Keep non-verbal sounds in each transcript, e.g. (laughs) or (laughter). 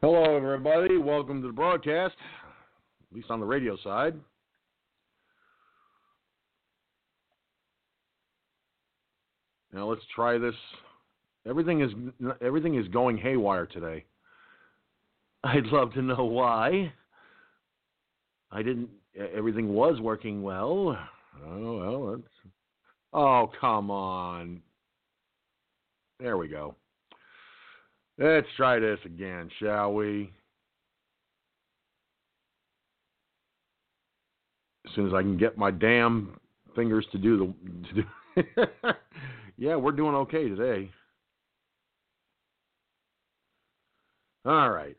Hello, everybody. Welcome to the broadcast, at least on the radio side. Now let's try this. Everything is everything is going haywire today. (laughs) I'd love to know why. I didn't. Everything was working well. Oh well. That's, oh come on. There we go. Let's try this again, shall we? As soon as I can get my damn fingers to do the to do (laughs) Yeah, we're doing okay today. All right.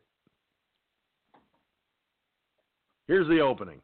Here's the opening.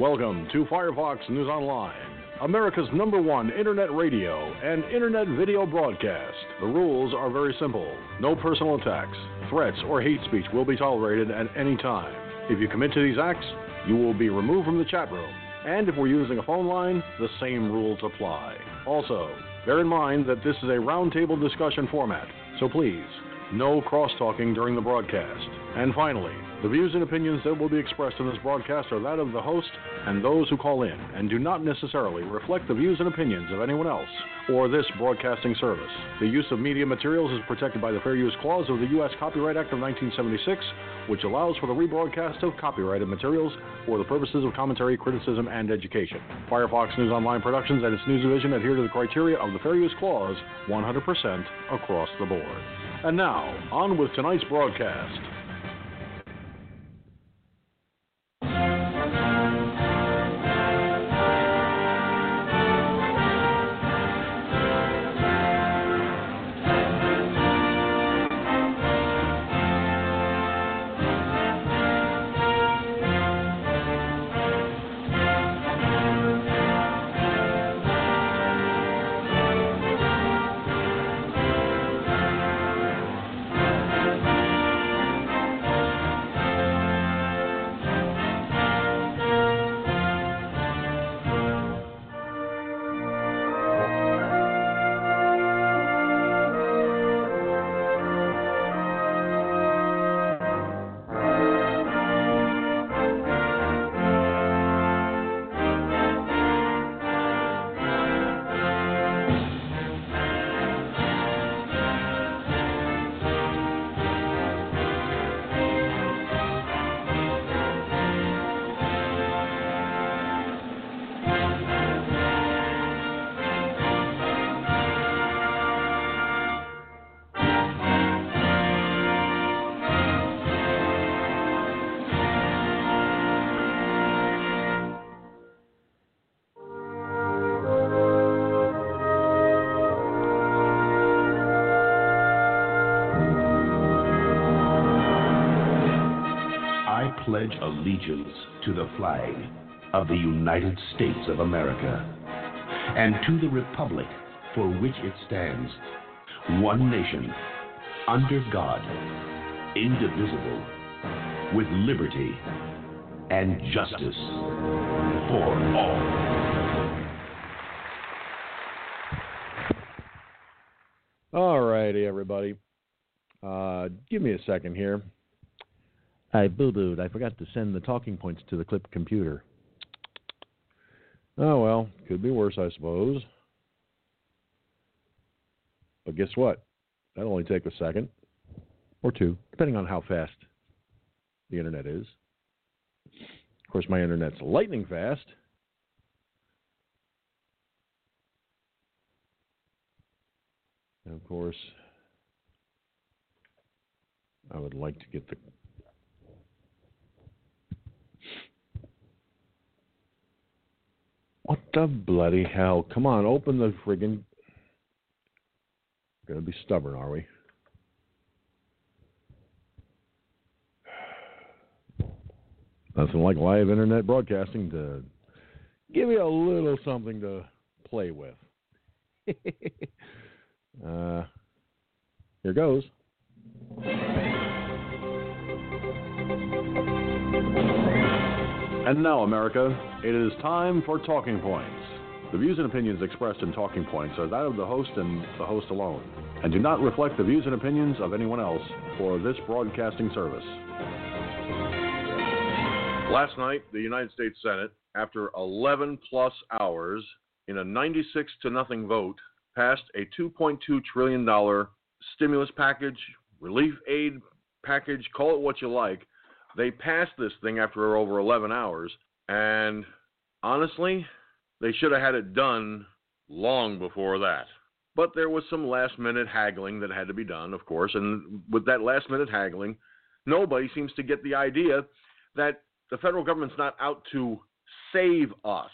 Welcome to Firefox News Online. America's number one internet radio and internet video broadcast. The rules are very simple no personal attacks, threats, or hate speech will be tolerated at any time. If you commit to these acts, you will be removed from the chat room. And if we're using a phone line, the same rules apply. Also, bear in mind that this is a roundtable discussion format, so please, no cross talking during the broadcast. And finally, the views and opinions that will be expressed in this broadcast are that of the host and those who call in, and do not necessarily reflect the views and opinions of anyone else or this broadcasting service. The use of media materials is protected by the Fair Use Clause of the U.S. Copyright Act of 1976, which allows for the rebroadcast of copyrighted materials for the purposes of commentary, criticism, and education. Firefox News Online Productions and its news division adhere to the criteria of the Fair Use Clause 100% across the board. And now, on with tonight's broadcast. Allegiance to the flag of the United States of America and to the republic for which it stands, one nation, under God, indivisible, with liberty and justice for all. All righty, everybody. Uh, give me a second here. I boo booed. I forgot to send the talking points to the clip computer. Oh well, could be worse, I suppose. But guess what? That'll only take a second or two, depending on how fast the internet is. Of course, my internet's lightning fast. And of course, I would like to get the What the bloody hell? Come on, open the friggin'. We're Gonna be stubborn, are we? Nothing like live internet broadcasting to give you a little something to play with. (laughs) uh, here goes. (laughs) And now, America, it is time for Talking Points. The views and opinions expressed in Talking Points are that of the host and the host alone. and do not reflect the views and opinions of anyone else or this broadcasting service. Last night, the United States Senate, after 11 plus hours, in a 96 to nothing vote, passed a $2.2 trillion stimulus package, relief aid package, call it what you like. They passed this thing after over 11 hours, and honestly, they should have had it done long before that. But there was some last minute haggling that had to be done, of course, and with that last minute haggling, nobody seems to get the idea that the federal government's not out to save us.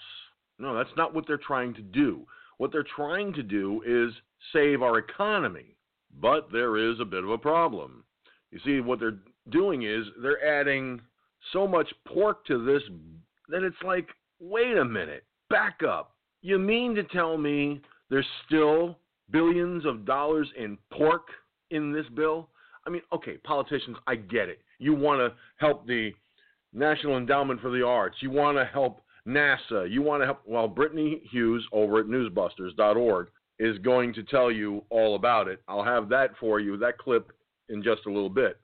No, that's not what they're trying to do. What they're trying to do is save our economy. But there is a bit of a problem. You see, what they're doing is they're adding so much pork to this that it's like, wait a minute, back up. You mean to tell me there's still billions of dollars in pork in this bill? I mean, okay, politicians, I get it. You want to help the National Endowment for the Arts. You want to help NASA. You want to help. Well, Brittany Hughes over at newsbusters.org is going to tell you all about it. I'll have that for you, that clip, in just a little bit.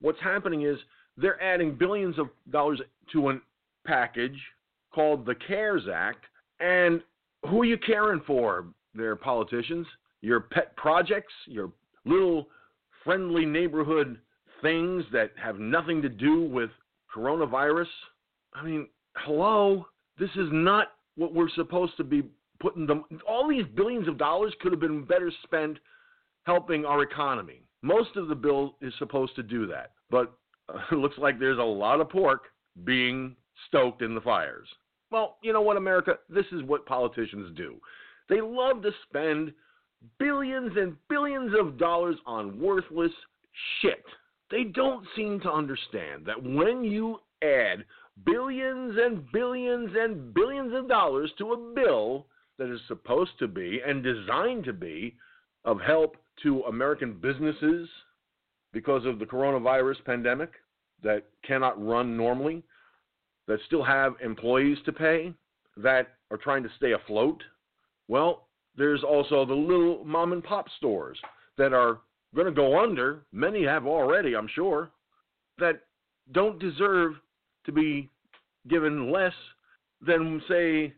What's happening is they're adding billions of dollars to a package called the CARES Act. And who are you caring for? They're politicians, your pet projects, your little friendly neighborhood things that have nothing to do with coronavirus. I mean, hello, this is not what we're supposed to be putting them. All these billions of dollars could have been better spent helping our economy. Most of the bill is supposed to do that, but uh, it (laughs) looks like there's a lot of pork being stoked in the fires. Well, you know what, America? This is what politicians do. They love to spend billions and billions of dollars on worthless shit. They don't seem to understand that when you add billions and billions and billions of dollars to a bill that is supposed to be and designed to be of help to American businesses because of the coronavirus pandemic that cannot run normally, that still have employees to pay, that are trying to stay afloat. Well, there's also the little mom and pop stores that are going to go under. Many have already, I'm sure, that don't deserve to be given less than, say,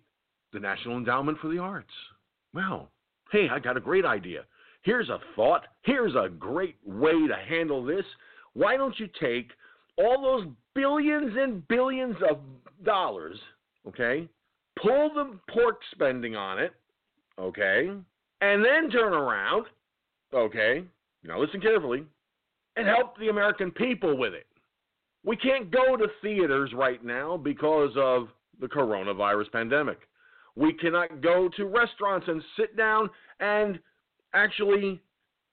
the National Endowment for the Arts. Well, hey, I got a great idea. Here's a thought. Here's a great way to handle this. Why don't you take all those billions and billions of dollars, okay? Pull the pork spending on it, okay? And then turn around, okay? Now listen carefully, and help the American people with it. We can't go to theaters right now because of the coronavirus pandemic. We cannot go to restaurants and sit down and actually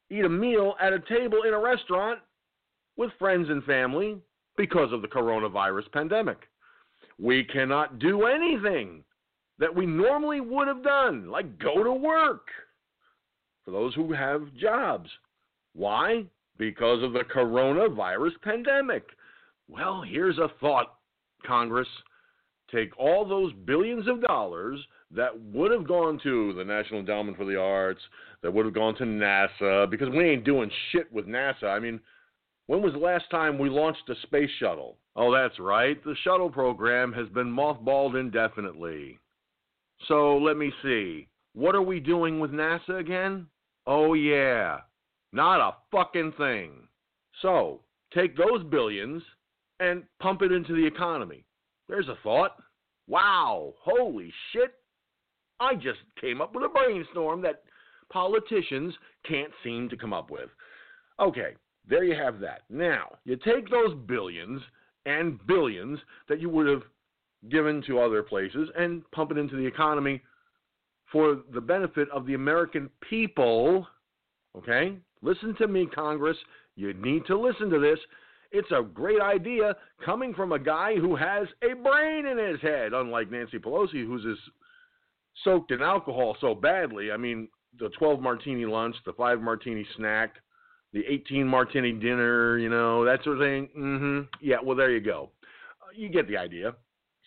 eat a meal at a table in a restaurant with friends and family because of the coronavirus pandemic. We cannot do anything that we normally would have done, like go to work for those who have jobs. Why? Because of the coronavirus pandemic. Well, here's a thought, Congress. Take all those billions of dollars that would have gone to the National Endowment for the Arts, that would have gone to NASA, because we ain't doing shit with NASA. I mean, when was the last time we launched a space shuttle? Oh, that's right. The shuttle program has been mothballed indefinitely. So let me see. What are we doing with NASA again? Oh, yeah. Not a fucking thing. So take those billions and pump it into the economy. There's a thought. Wow, holy shit. I just came up with a brainstorm that politicians can't seem to come up with. Okay, there you have that. Now, you take those billions and billions that you would have given to other places and pump it into the economy for the benefit of the American people. Okay? Listen to me, Congress. You need to listen to this. It's a great idea coming from a guy who has a brain in his head, unlike Nancy Pelosi, who's as soaked in alcohol so badly. I mean, the 12 martini lunch, the 5 martini snack, the 18 martini dinner, you know, that sort of thing. Mm-hmm. Yeah, well, there you go. Uh, you get the idea.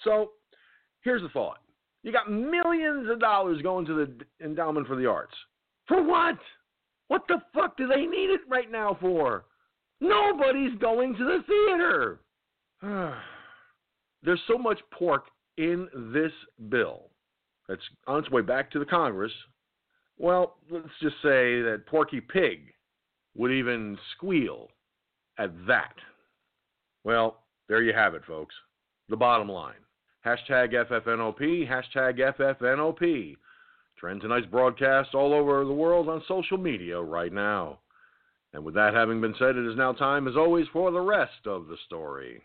So here's the thought you got millions of dollars going to the endowment for the arts. For what? What the fuck do they need it right now for? Nobody's going to the theater. (sighs) There's so much pork in this bill that's on its way back to the Congress. Well, let's just say that Porky Pig would even squeal at that. Well, there you have it, folks. The bottom line. Hashtag FFNOP, hashtag FFNOP. Trend tonight's broadcast all over the world on social media right now. And with that having been said, it is now time, as always, for the rest of the story.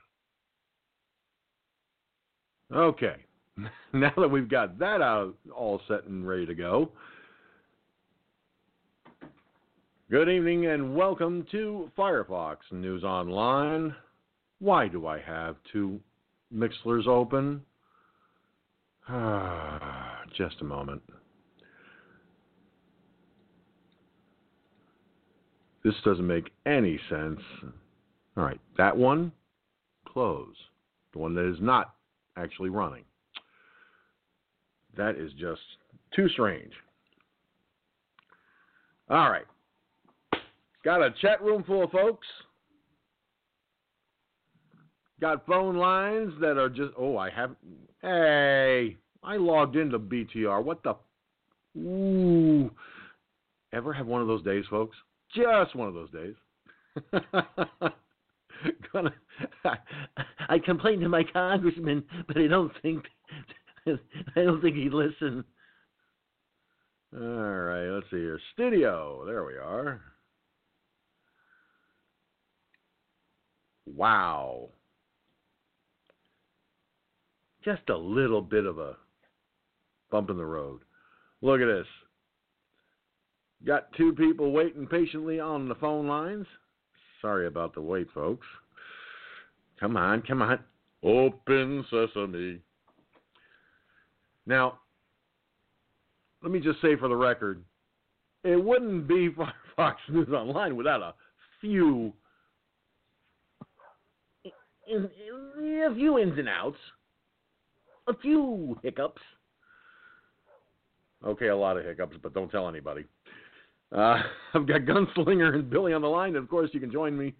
Okay, (laughs) now that we've got that out, all set and ready to go. Good evening and welcome to Firefox News Online. Why do I have two Mixlers open? Ah (sighs) just a moment. This doesn't make any sense. All right, that one, close. The one that is not actually running. That is just too strange. All right. Got a chat room full of folks. Got phone lines that are just. Oh, I have. Hey, I logged into BTR. What the? Ooh. Ever have one of those days, folks? Just one of those days. (laughs) Gonna, (laughs) I complained to my congressman, but I don't think (laughs) I don't think he'd listen. All right, let's see here. Studio. There we are. Wow. Just a little bit of a bump in the road. Look at this. Got two people waiting patiently on the phone lines. Sorry about the wait, folks. Come on, come on. Open sesame. Now, let me just say for the record, it wouldn't be (laughs) Firefox News Online without a few a few ins and outs, a few hiccups. Okay, a lot of hiccups, but don't tell anybody. Uh, (laughs) I've got Gunslinger and Billy on the line, and of course, you can join me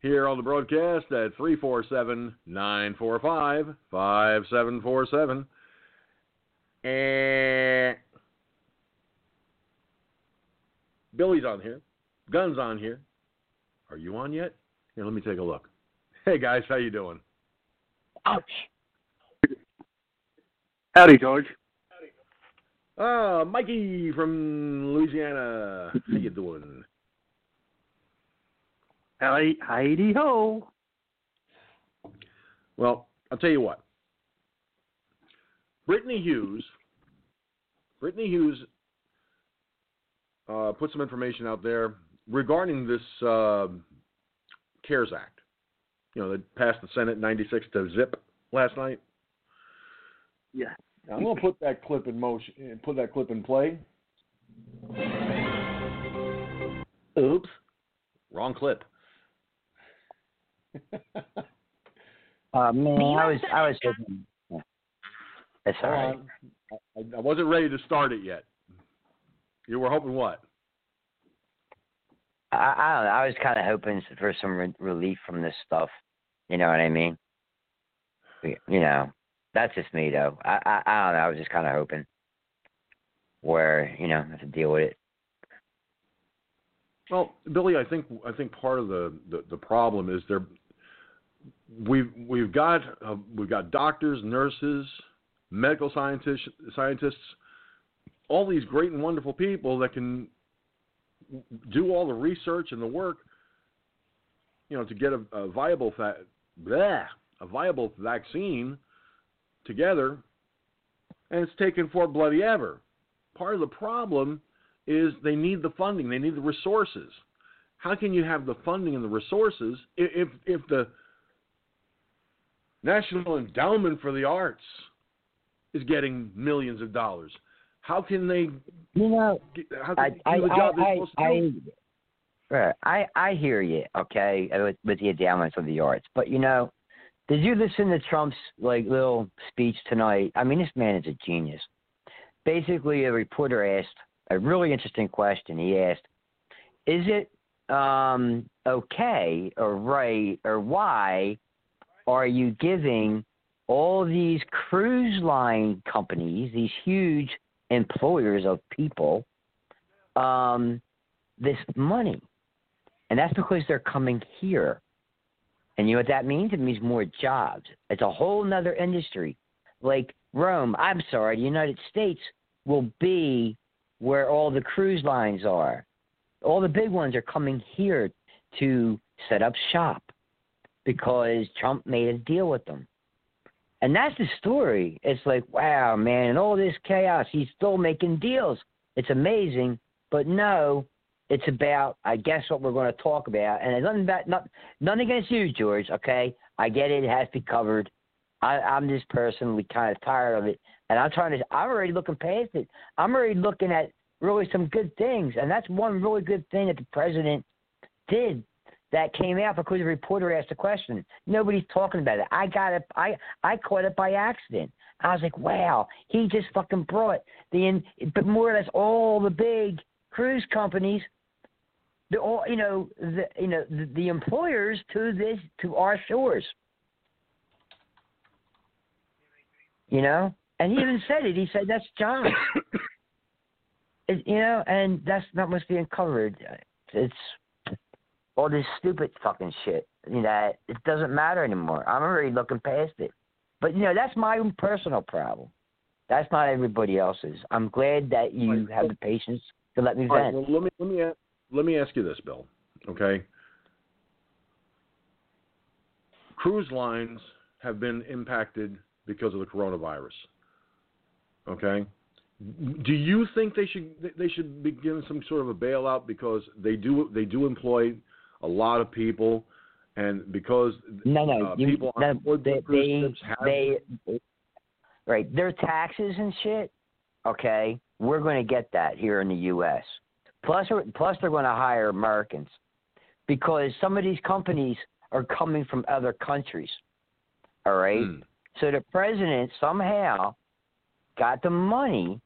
here on the broadcast at 347 945 5747. And Billy's on here. Gun's on here. Are you on yet? Here, let me take a look. Hey guys, how you doing? Ouch. Howdy, George. Ah, Mikey from Louisiana. How you doing? Howdy, Heidi ho. Well, I'll tell you what. Brittany Hughes. Brittany Hughes uh, put some information out there regarding this uh, CARES Act. You know, that passed the Senate 96 to zip last night. Yeah. I'm gonna put that clip in motion. Put that clip in play. Oops, wrong clip. (laughs) uh, man, I was, I was hoping. That's all right. I, I wasn't ready to start it yet. You were hoping what? I, I don't know. I was kind of hoping for some re- relief from this stuff. You know what I mean? You know, that's just me though. I I, I don't know. I was just kind of hoping where you know to deal with it. Well, Billy, I think I think part of the the, the problem is there. We've we've got uh, we've got doctors, nurses, medical scientists, scientists, all these great and wonderful people that can do all the research and the work, you know, to get a, a viable fa- bleh, a viable vaccine together, and it's taken for bloody ever. Part of the problem is they need the funding, they need the resources. How can you have the funding and the resources if if the National Endowment for the Arts is getting millions of dollars? How can they? You know, how can I, do the job I, I, do? Right. I I hear you. Okay, with, with the endowments of the arts, but you know, did you listen to Trump's like little speech tonight? I mean, this man is a genius. Basically, a reporter asked a really interesting question. He asked, is it um, okay or right or why are you giving all these cruise line companies, these huge employers of people, um, this money? And that's because they're coming here. And you know what that means? It means more jobs. It's a whole nother industry. Like Rome, I'm sorry, the United States will be where all the cruise lines are. All the big ones are coming here to set up shop because Trump made a deal with them. And that's the story. It's like, wow, man, all this chaos, he's still making deals. It's amazing. But no, it's about, I guess, what we're going to talk about. And nothing about, not, nothing against you, George, okay? I get it. It has to be covered. I, I'm just personally kind of tired of it. And I'm trying to, I'm already looking past it. I'm already looking at really some good things. And that's one really good thing that the president did that came out because a reporter asked a question. Nobody's talking about it. I got it. I I caught it by accident. I was like, wow, he just fucking brought the in, but more or less all the big cruise companies, the all you know the you know the, the employers to this to our shores. You know, and he even said it. He said that's John. (coughs) it, you know, and that's not what's being covered. It's all this stupid fucking shit. You know, it doesn't matter anymore. I'm already looking past it. But you know, that's my own personal problem. That's not everybody else's. I'm glad that you have the patience to let me All right, vent. well, let me let me a- let me ask you this, Bill. Okay. Cruise lines have been impacted because of the coronavirus. Okay. Do you think they should they should be given some sort of a bailout because they do they do employ a lot of people, and because No, no, uh, you, people on no, they, the cruise they, ships have they, right, their taxes and shit. Okay, we're going to get that here in the U.S. Plus, plus they're going to hire Americans because some of these companies are coming from other countries. All right, Hmm. so the president somehow got the money.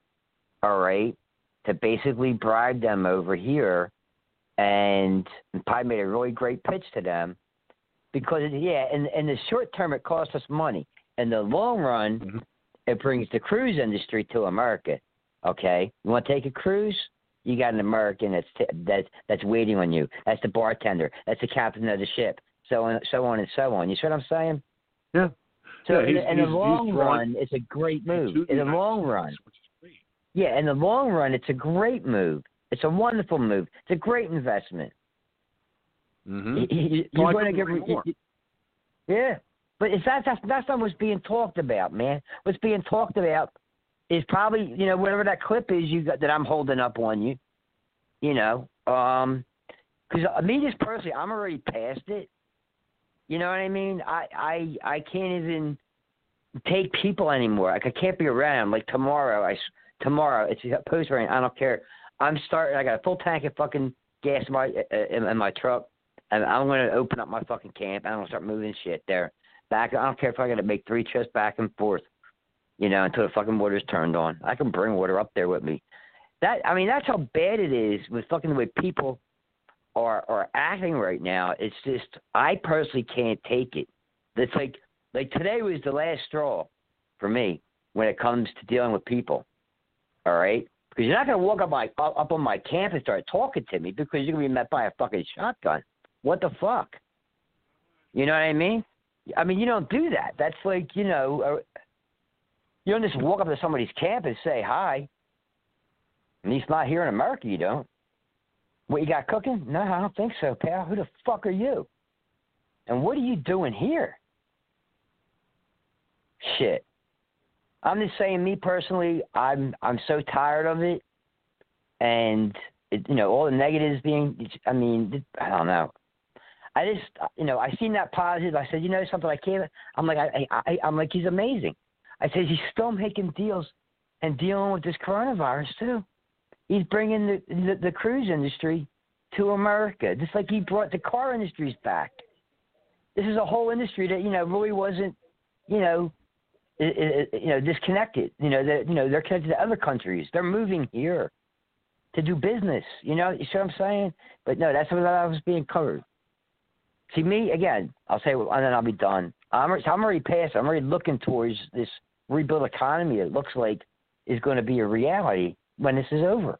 All right, to basically bribe them over here, and probably made a really great pitch to them because yeah, in in the short term it costs us money. In the long run, Mhm. it brings the cruise industry to America. Okay, you want to take a cruise? You got an American that's t- that's that's waiting on you. That's the bartender. That's the captain of the ship. So on, so on and so on. You see what I'm saying? Yeah. So Yeah, in, in the long run, it's a great move. In the long run, which is great. yeah, in the long run, it's a great move. It's a wonderful move. It's a great investment. Mhm. You, you're going to get more. yeah, but it's that's that's not what's being talked about, man. What's being talked about is probably you know whatever that clip is you got that I'm holding up on you. You know, um, because me just personally, I'm already past it. You know what I mean? I I I can't even take people anymore. Like I can't be around. Like tomorrow, I tomorrow it's post rain. I don't care. I'm starting. I got a full tank of fucking gas in my in, in my truck, and I'm gonna open up my fucking camp. and I'm gonna start moving shit there. Back. I don't care if I got to make three trips back and forth. You know, until the fucking water's turned on. I can bring water up there with me. That I mean, that's how bad it is with fucking the way people are are acting right now. It's just I personally can't take it. It's like like today was the last straw for me when it comes to dealing with people. All right, because you're not gonna walk up my up on my camp and start talking to me because you're gonna be met by a fucking shotgun. What the fuck? You know what I mean? I mean, you don't do that. That's like you know, uh, you don't just walk up to somebody's camp and say hi. At least not here in America, you don't. What you got cooking? No, I don't think so, pal. Who the fuck are you? And what are you doing here? Shit. I'm just saying, me personally, I'm I'm so tired of it, and it, you know all the negatives being. I mean, I don't know. I just, you know, I seen that positive. I said, you know, something I can't. I'm like, I, I, I'm like, he's amazing. I said, he's still making deals and dealing with this coronavirus too. He's bringing the, the the cruise industry to America, just like he brought the car industries back. This is a whole industry that you know really wasn't, you know, i i you know disconnected. You know that you know they're connected to other countries. They're moving here. to do business. You know, you see what I'm saying? But no, that's what I was being covered. See me again. I'll say, and then I'll be done. I'm, I'm already past. I'm already looking towards this rebuild economy. It looks like is going to be a reality when this is over.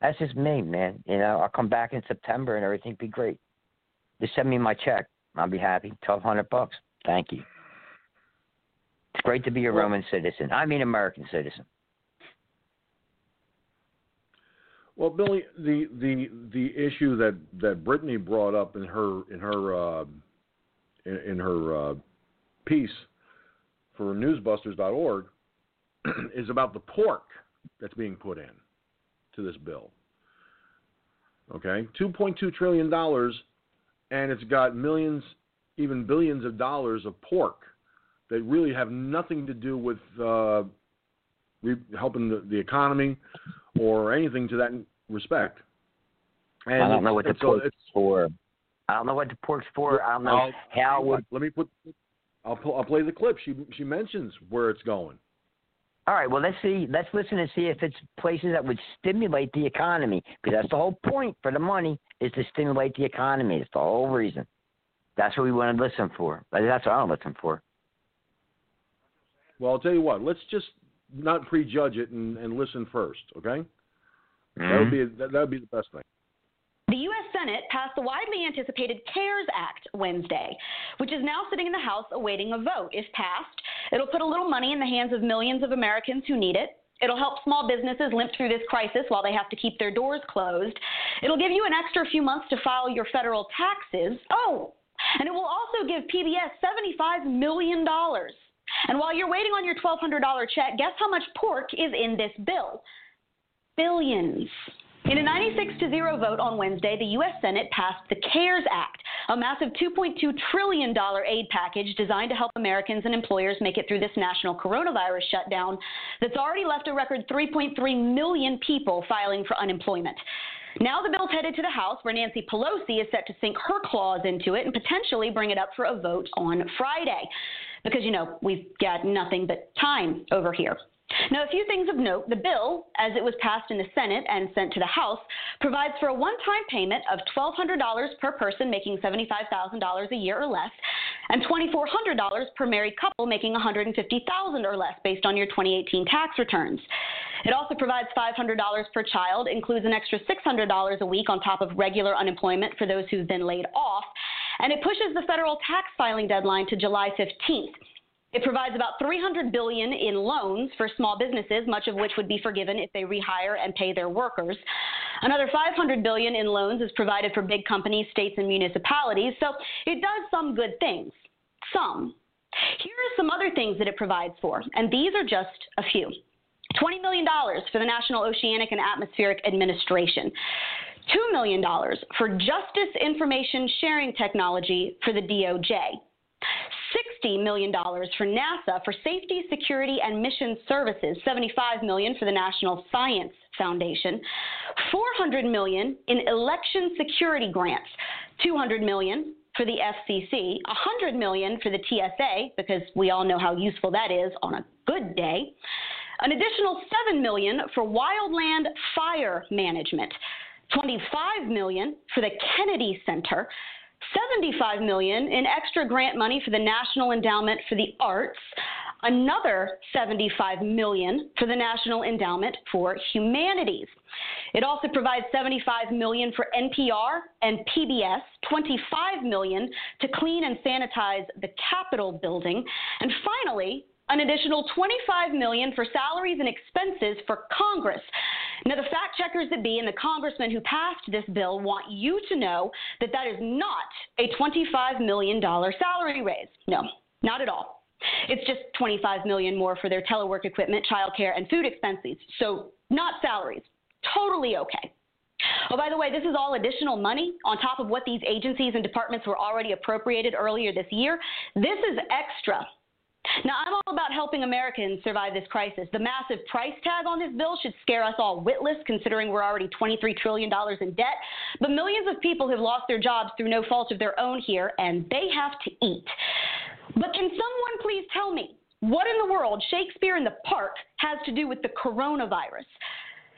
That's just me, man. You know, I'll come back in September and everything be great. Just send me my check. I'll be happy. Twelve hundred bucks. Thank you. It's great to be a Roman citizen. I mean, American citizen. Well, Billy, the the the issue that that Brittany brought up in her in her uh, in, in her uh, piece for newsbusters.org (clears throat) is about the pork that's being put in to this bill. Okay, 2.2 trillion dollars, and it's got millions, even billions of dollars of pork that really have nothing to do with uh, re- helping the, the economy or anything to that respect. And I don't know what the so pork's for. I don't know what the pork's for. I don't know I'll, how would. Let me put. I'll pull, I'll play the clip. She she mentions where it's going. All right. Well, let's see. Let's listen and see if it's places that would stimulate the economy, because that's the whole point for the money is to stimulate the economy. It's the whole reason. That's what we want to listen for. That's what I want to listen for. Well, I'll tell you what. Let's just not prejudge it and, and listen first, okay? Mm-hmm. That would be that, that would be the best thing. The U.S. Senate passed the widely anticipated CARES Act Wednesday, which is now sitting in the House awaiting a vote. If passed, it'll put a little money in the hands of millions of Americans who need it. It'll help small businesses limp through this crisis while they have to keep their doors closed. It'll give you an extra few months to file your federal taxes. Oh, and it will also give PBS $75 million. And while you're waiting on your $1,200 check, guess how much pork is in this bill? Billions. In a 96 to 0 vote on Wednesday, the U.S. Senate passed the CARES Act, a massive $2.2 trillion aid package designed to help Americans and employers make it through this national coronavirus shutdown that's already left a record 3.3 million people filing for unemployment. Now the bill's headed to the House, where Nancy Pelosi is set to sink her claws into it and potentially bring it up for a vote on Friday. Because, you know, we've got nothing but time over here. Now, a few things of note. The bill, as it was passed in the Senate and sent to the House, provides for a one time payment of $1,200 per person making $75,000 a year or less, and $2,400 per married couple making $150,000 or less based on your 2018 tax returns. It also provides $500 per child, includes an extra $600 a week on top of regular unemployment for those who've been laid off, and it pushes the federal tax filing deadline to July 15th. It provides about 300 billion in loans for small businesses, much of which would be forgiven if they rehire and pay their workers. Another 500 billion in loans is provided for big companies, states, and municipalities. So it does some good things. Some. Here are some other things that it provides for, and these are just a few. $20 million for the National Oceanic and Atmospheric Administration. $2 million for Justice Information Sharing Technology for the DOJ. $60 million for NASA for Safety, Security, and Mission Services, 75 million for the National Science Foundation, 400 million in election security grants, 200 million for the FCC, 100 million for the TSA because we all know how useful that is on a good day, an additional 7 million for wildland fire management, 25 million for the Kennedy Center, 75 million in extra grant money for the National Endowment for the Arts, another 75 million for the National Endowment for Humanities. It also provides 75 million for NPR and PBS, 25 million to clean and sanitize the Capitol building, and finally, an additional 25 million for salaries and expenses for Congress. Now, the fact checkers that be and the congressmen who passed this bill want you to know that that is not a $25 million salary raise. No, not at all. It's just 25 million more for their telework equipment, childcare, and food expenses. So, not salaries. Totally okay. Oh, by the way, this is all additional money on top of what these agencies and departments were already appropriated earlier this year. This is extra now, I'm all about helping Americans survive this crisis. The massive price tag on this bill should scare us all witless, considering we're already $23 trillion in debt. But millions of people have lost their jobs through no fault of their own here, and they have to eat. But can someone please tell me what in the world Shakespeare in the Park has to do with the coronavirus?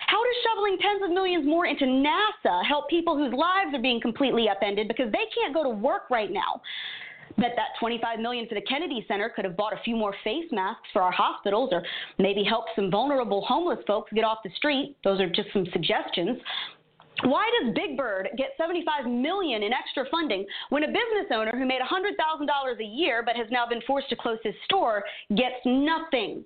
How does shoveling tens of millions more into NASA help people whose lives are being completely upended because they can't go to work right now? Bet that 25 million for the Kennedy Center could have bought a few more face masks for our hospitals or maybe helped some vulnerable homeless folks get off the street. Those are just some suggestions. Why does Big Bird get 75 million in extra funding when a business owner who made $100,000 a year but has now been forced to close his store gets nothing?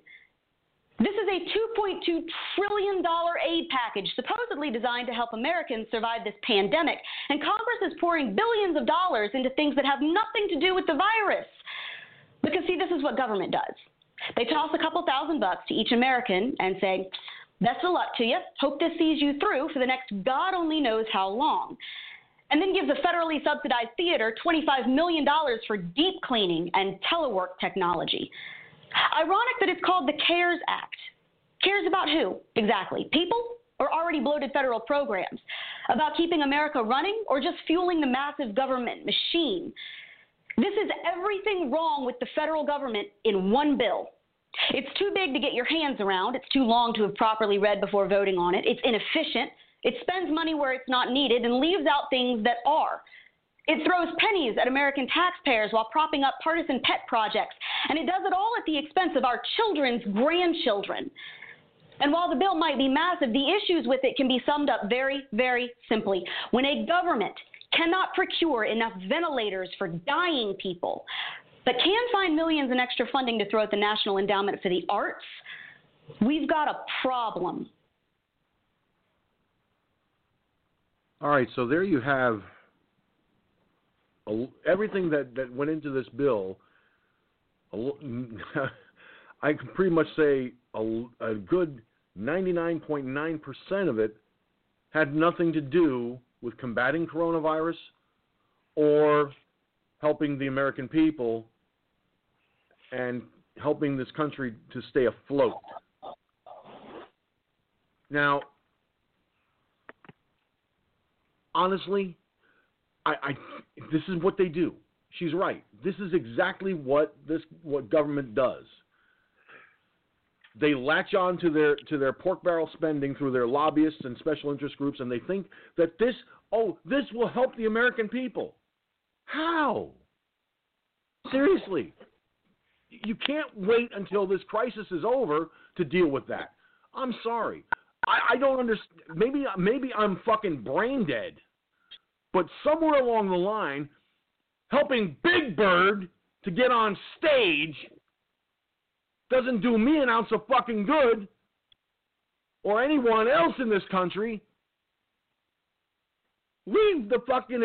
This is a $2.2 trillion aid package supposedly designed to help Americans survive this pandemic, and Congress is pouring billions of dollars into things that have nothing to do with the virus. Because, see, this is what government does. They toss a couple thousand bucks to each American and say, Best of luck to you. Hope this sees you through for the next God only knows how long. And then give the federally subsidized theater $25 million for deep cleaning and telework technology. Ironic that it's called the CARES Act. CARES about who exactly? People or already bloated federal programs? About keeping America running or just fueling the massive government machine? This is everything wrong with the federal government in one bill. It's too big to get your hands around. It's too long to have properly read before voting on it. It's inefficient. It spends money where it's not needed and leaves out things that are. It throws pennies at American taxpayers while propping up partisan pet projects, and it does it all at the expense of our children's grandchildren. And while the bill might be massive, the issues with it can be summed up very, very simply. When a government cannot procure enough ventilators for dying people, but can find millions in extra funding to throw at the National Endowment for the Arts, we've got a problem. All right, so there you have everything that, that went into this bill. (laughs) I can pretty much say a, a good 99.9% of it had nothing to do with combating coronavirus or helping the American people and helping this country to stay afloat. Now, honestly, I, I this is what they do. She's right. This is exactly what this what government does. They latch on to their to their pork barrel spending through their lobbyists and special interest groups, and they think that this oh this will help the American people. How? Seriously, you can't wait until this crisis is over to deal with that. I'm sorry. I, I don't understand. Maybe maybe I'm fucking brain dead. But somewhere along the line, helping Big Bird to get on stage doesn't do me an ounce of fucking good or anyone else in this country. Leave the fucking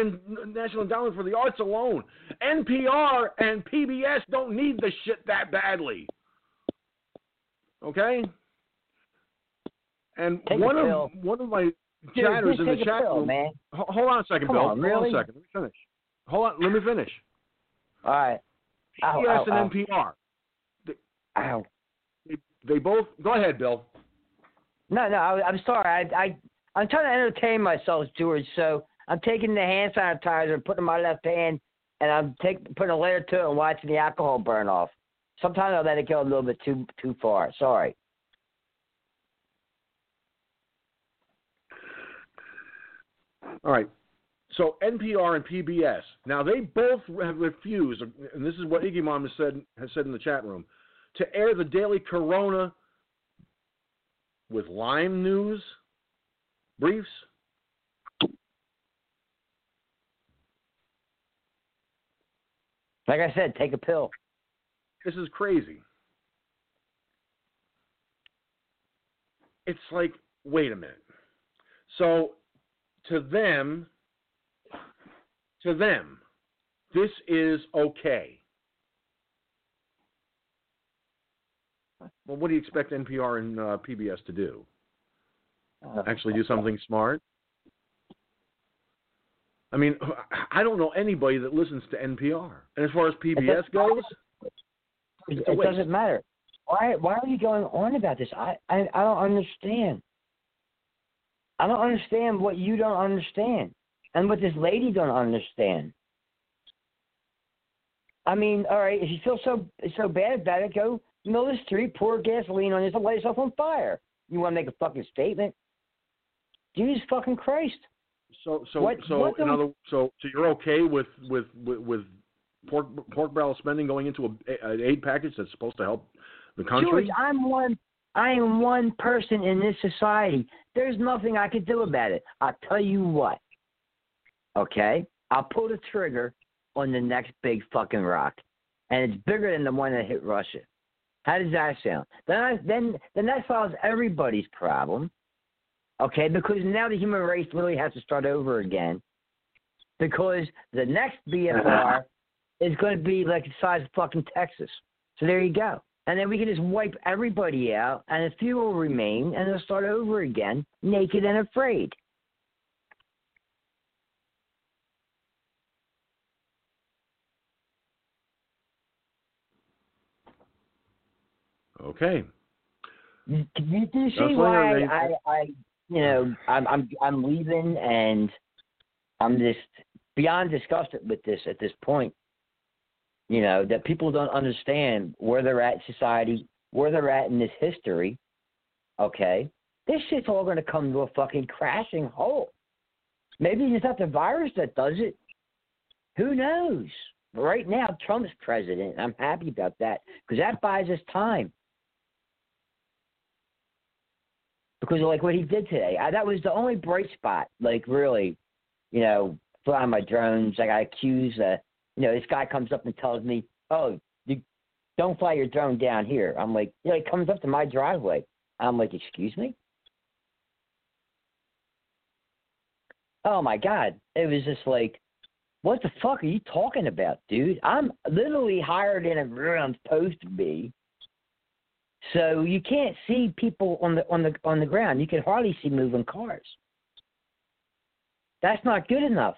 National Endowment for the Arts alone. NPR and PBS don't need the shit that badly. Okay? And Take one of one of my chatters in the chat pill, room. man. Hold on a second, Come Bill. on, Hold on a second. Let me finish. Hold on. Let me finish. All right. PBS ow, ow. and NPR. Ow. They, they both. Go ahead, Bill. No, no, I, I'm sorry. I, I, I'm trying to entertain myself, George. So I'm taking the hand sanitizer and putting my left hand, and I'm take, putting a layer to it and watching the alcohol burn off. Sometimes I let it go a little bit too too far. Sorry. All right. So NPR and PBS. Now they both have refused, and this is what Iggy Mom has said has said in the chat room, to air the daily Corona with Lime News briefs. Like I said, take a pill. This is crazy. It's like, wait a minute. So, to them, to them, this is okay. Well, what do you expect NPR and uh, PBS to do? Actually, do something smart? I mean, (sighs) I don't know anybody that listens to NPR. And as far as PBS goes, It, a it doesn't matter. Why why are you going on about this? I, I I don't understand. I don't understand what you don't understand, and what this lady don't understand. I mean, all right, if you feel so so bad about it, go middle of the street, pour gasoline on yourself, light yourself on fire. You want to make a fucking statement? Jesus fucking Christ. So so What- so what in other so so you're okay with with with, with pork pork barrel spending going into a, an aid package that's supposed to help the country? George, I'm one. I am one person in this society. There's nothing I could do about it. I'll tell you what. Okay, I'll pull the trigger on the next big fucking rock, and it's bigger than the one that hit Russia. How does that sound? Then, I, then, then that solves everybody's problem. Okay, because now the human race literally has to start over again. Because the next BFR (laughs) is going to be like the size of fucking Texas. So there you go. And then we can just wipe everybody out, and a few will remain, and they'll start over again, naked and afraid. Okay. You, you do you see why I, I, I, you know, I'm, I'm, I'm leaving, and I'm just beyond disgusted with this at this point. You know that people don't understand where they're at in society, where they're at in this history. Okay, this shit's all going to come to a fucking crashing halt. Maybe it's not the virus that does it. Who knows? But right now, Trump's president. I'm happy about that because that buys us time. Because like what he did today, I, that was the only bright spot. Like really, you know, flying my drones. I got accused. Uh, you know, this guy comes up and tells me, "Oh, you don't fly your drone down here." I'm like, you know, he comes up to my driveway. I'm like, "Excuse me." Oh my god, it was just like, what the fuck are you talking about, dude? I'm literally higher than I'm supposed to be. So you can't see people on the on the on the ground. You can hardly see moving cars. That's not good enough.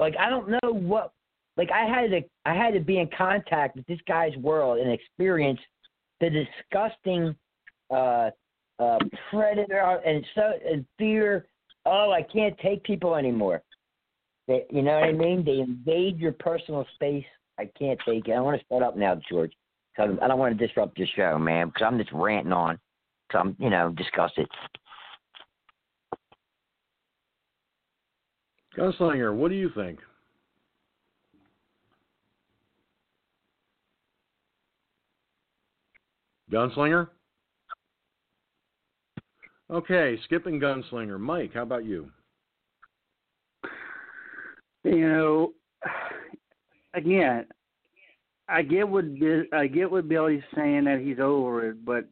Like I don't know what like I had to I had to be in contact with this guy's world and experience the disgusting uh uh predator and so and fear oh I can't take people anymore. They, you know what I mean? They invade your personal space. I can't take it. I want to start up now, George. I don't want to disrupt your show, man. Because I'm just ranting on. Cause I'm, you know, disgusted. Gunslinger, what do you think? Gunslinger? Okay, skipping Gunslinger. Mike, how about you? You know, again, I get what I get what Billy's saying that he's over it, but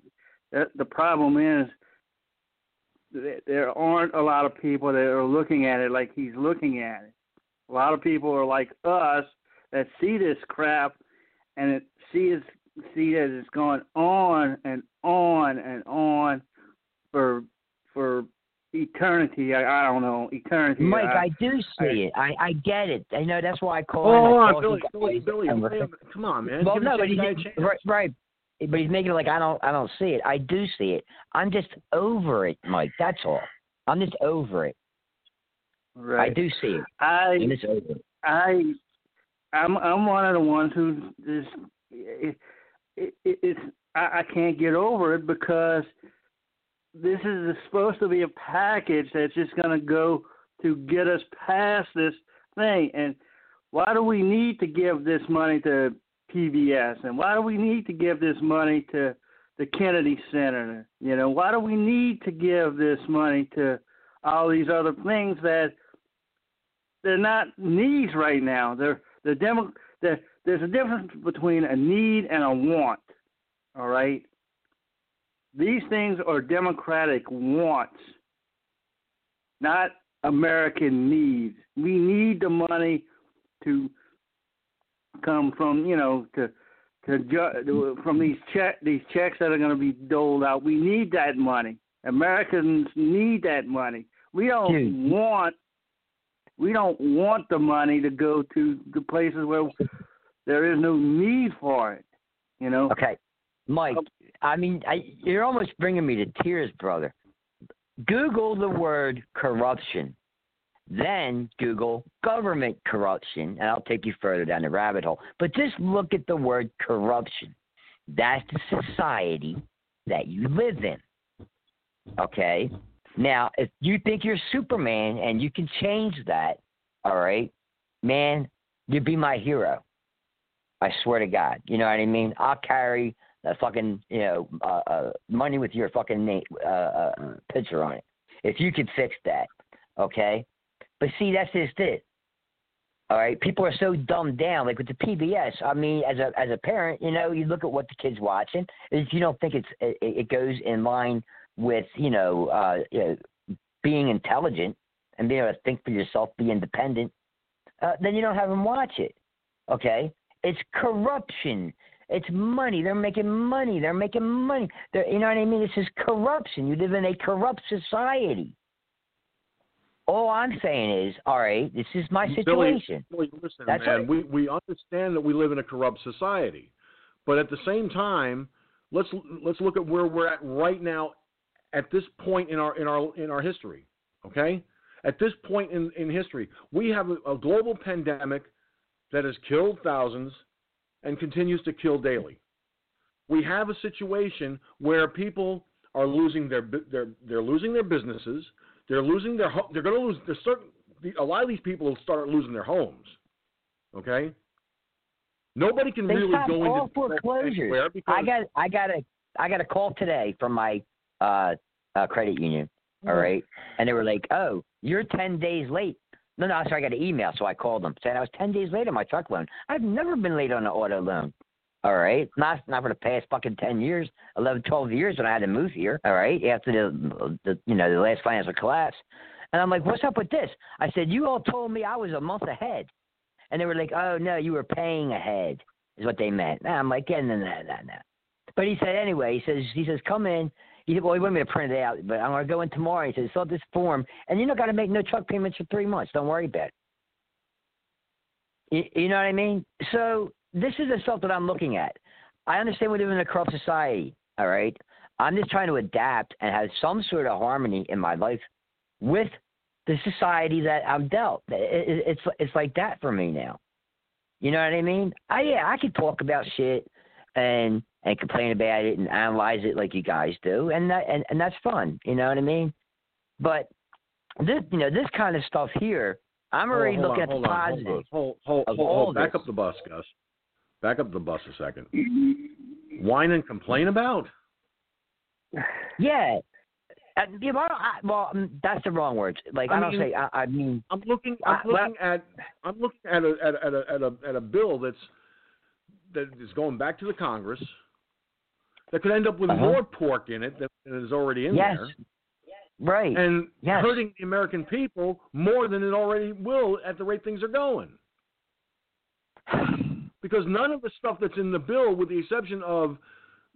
the, the problem is that there aren't a lot of people that are looking at it like he's looking at it. A lot of people are like us that see this crap and it sees see that it's going on and on and on for for eternity. I, I don't know eternity. Mike, I, I do see it. I, I get it. I know that's why I call Oh, him. I call Billy, you Billy, Billy, Billy, come on, man. Well, Give no, but he's guy right, right. But he's making it like I don't, I don't see it. I do see it. I'm just over it, Mike. That's all. I'm just over it. right. I do see it. I I'm over. I I'm I'm one of the ones who just it, it, it's I, I can't get over it because this is supposed to be a package that's just going to go to get us past this thing. And why do we need to give this money to PBS? And why do we need to give this money to the Kennedy Center? You know, why do we need to give this money to all these other things that they're not needs right now. They're the demo. The, there's a difference between a need and a want. All right. These things are democratic wants, not American needs. We need the money to come from you know to to ju- from these check these checks that are going to be doled out. We need that money. Americans need that money. We don't Dude. want we don't want the money to go to the places where there is no need for it. You know. Okay, Mike. Um, I mean, I, you're almost bringing me to tears, brother. Google the word corruption, then Google government corruption, and I'll take you further down the rabbit hole. But just look at the word corruption. That's the society that you live in. Okay? Now, if you think you're Superman and you can change that, all right, man, you'd be my hero. I swear to God. You know what I mean? I'll carry that fucking, you know, uh, uh, money with your fucking name, uh, uh, picture on it. If you could fix that, okay? But see, that's just it. All right, people are so dumbed down. Like with the PBS, I mean, as a as a parent, you know, you look at what the kid's watching. If you don't think it's it, it goes in line with you know, uh, you know, being intelligent and being able to think for yourself, be independent, uh, then you don't have them watch it. Okay, it's corruption. It's money. They're making money. They're making money. They're, you know what I mean? This is corruption. You live in a corrupt society. All I'm saying is, all right, this is my situation. Billy, Billy listen, That's man, we we understand that we live in a corrupt society, but at the same time, let's let's look at where we're at right now, at this point in our in our in our history. Okay, at this point in in history, we have a, a global pandemic that has killed thousands and continues to kill daily. We have a situation where people are losing their they're they're losing their businesses. They're losing their they're going to lose. They're certain, a lot of these people will start losing their homes. Okay. Nobody can they really go all into foreclosures. I got I got a I got a call today from my uh, uh, credit union. All right, mm-hmm. and they were like, "Oh, you're ten days late." No, no, sorry, I got an email, so I called them saying I was ten days late on my truck loan. I've never been late on an auto loan. All right, not not for the past fucking ten years, 11, 12 years when I had to move here. All right, after the, the you know the last financial collapse, and I'm like, what's up with this? I said, you all told me I was a month ahead, and they were like, oh no, you were paying ahead, is what they meant. And I'm like, yeah, no, no, no, no. But he said anyway. He says he says come in. He said, well, he wanted me to print it out, but I'm gonna go in tomorrow. He says, fill this form, and you're not gonna make no truck payments for three months. Don't worry about it. You, you know what I mean? So this is the stuff that I'm looking at. I understand we live in a corrupt society, all right? I'm just trying to adapt and have some sort of harmony in my life with the society that I'm dealt. it's it's like that for me now. You know what I mean? I yeah, I could talk about shit and and complain about it and analyze it like you guys do, and that and, and that's fun. You know what I mean? But this you know this kind of stuff here, I'm already looking on, at the positive. Hold, hold, hold, hold, back up the bus, Gus. Back up the bus a second. (laughs) Whine and complain about? Yeah. Uh, yeah, well, I, well, um, that's the wrong words. Like I, I don't say. I, I, mean, I'm looking. I'm looking well, at. I'm looking at a at a, at a at a at a bill that's that is going back to the Congress that could end up with uh-huh. more pork in it than is already in yes. there. Right. And yes. hurting the American people more than it already will at the rate things are going. because none of the stuff that's in the bill, with the exception of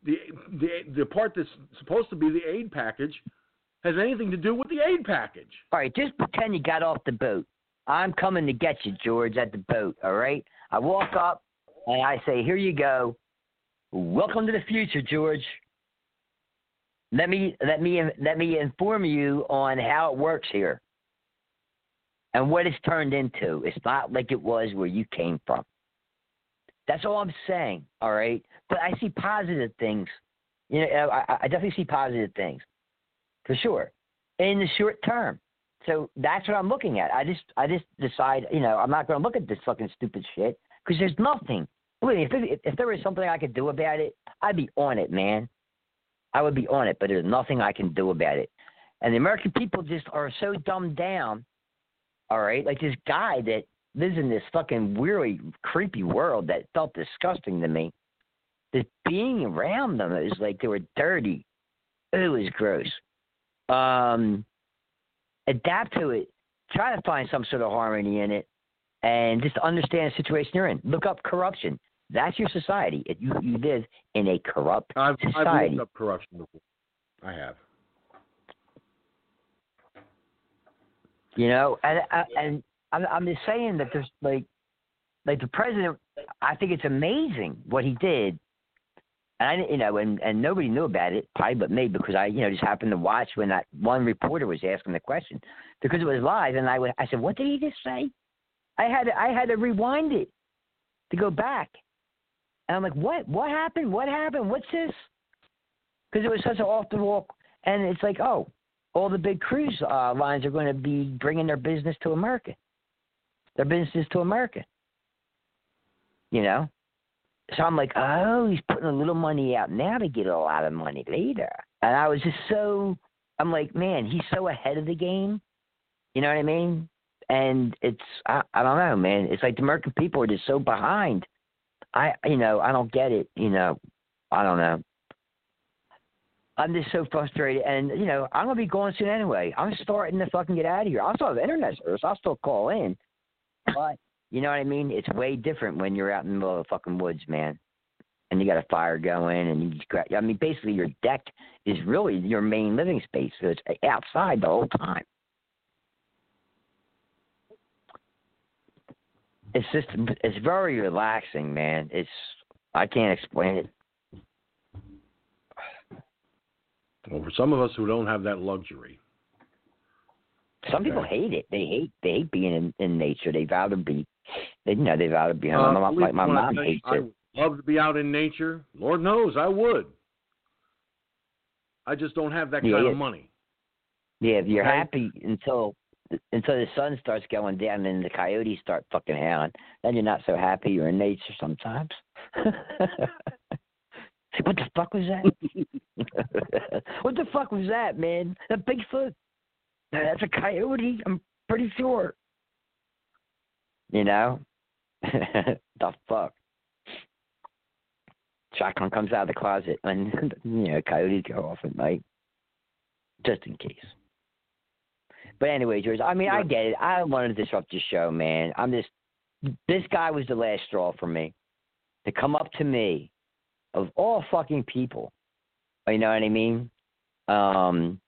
the the the part that's supposed to be the aid package, has anything to do with the aid package. All right, just pretend you got off the boat. I'm coming to get you, George, at the boat. All right. I walk up and I say, "Here you go. Welcome to the future, George. Let me let me let me inform you on how it works here." And what it's turned into. It's not like it was where you came from. That's all I'm saying. All right, but I see positive things. You know, I, I definitely see positive things, for sure, in the short term. So that's what I'm looking at. I just, I just decide, you know, I'm not going to look at this fucking stupid shit because there's nothing. If, if, if there was something I could do about it, I'd be on it, man. I would be on it, but there's nothing I can do about it. And the American people just are so dumbed down. All right, like this guy that lives in this fucking weary, creepy world that felt disgusting to me. That being around them, it was like they were dirty. It was gross. Um, adapt to it. Try to find some sort of harmony in it, and just understand the situation you're in. Look up corruption. That's your society. You you live in a corrupt I've, society. I've looked up corruption before. I have. You know, and uh, and I'm, I'm just saying that there's like, like the president. I think it's amazing what he did, and I, you know, and and nobody knew about it, probably but me, because I, you know, just happened to watch when that one reporter was asking the question, because it was live, and I, I said, what did he just say? I had to, I had to rewind it to go back, and I'm like, what? What happened? What happened? What's this? Because it was such an off the wall, and it's like, oh, all the big cruise uh, lines are going to be bringing their business to America. Their businesses to America. You know, so I'm like, oh, he's putting a little money out now to get a lot of money later. And I was just so, I'm like, man, he's so ahead of the game. You know what I mean? And it's, I, I don't know, man. It's like the American people are just so behind. I, you know, I don't get it. You know, I don't know. I'm just so frustrated, and you know, I'm gonna be going soon anyway. I'm starting to fucking get out of here. I'll still have internet service. I'll still call in, but you know what I mean? It's way different when you're out in the middle of the fucking woods, man. And you got a fire going, and you just, I mean, basically your deck is really your main living space. So it's outside the whole time. It's just, it's very relaxing, man. It's, I can't explain it. Well, for some of us who don't have that luxury, some people hate it. They hate they hate being in, in nature. They'd rather be, they you know they'd rather be home. Uh, like my mom hates I it. love to be out in nature. Lord knows I would. I just don't have that yeah, kind yeah. of money. Yeah, if you're Okay. happy until until the sun starts going down and the coyotes start fucking howling, then you're not so happy. You're in nature sometimes. (laughs) Say, what the fuck was that? (laughs) what the fuck was that, man? That Bigfoot? That's a coyote. I'm pretty sure. You know? (laughs) the fuck? Shotgun comes out of the closet and you know coyotes go off at night, just in case. But anyway, George, I mean, I get it. I don't want to disrupt your show, man. I'm just this guy was the last straw for me to come up to me of all fucking people. You know what I mean? Um,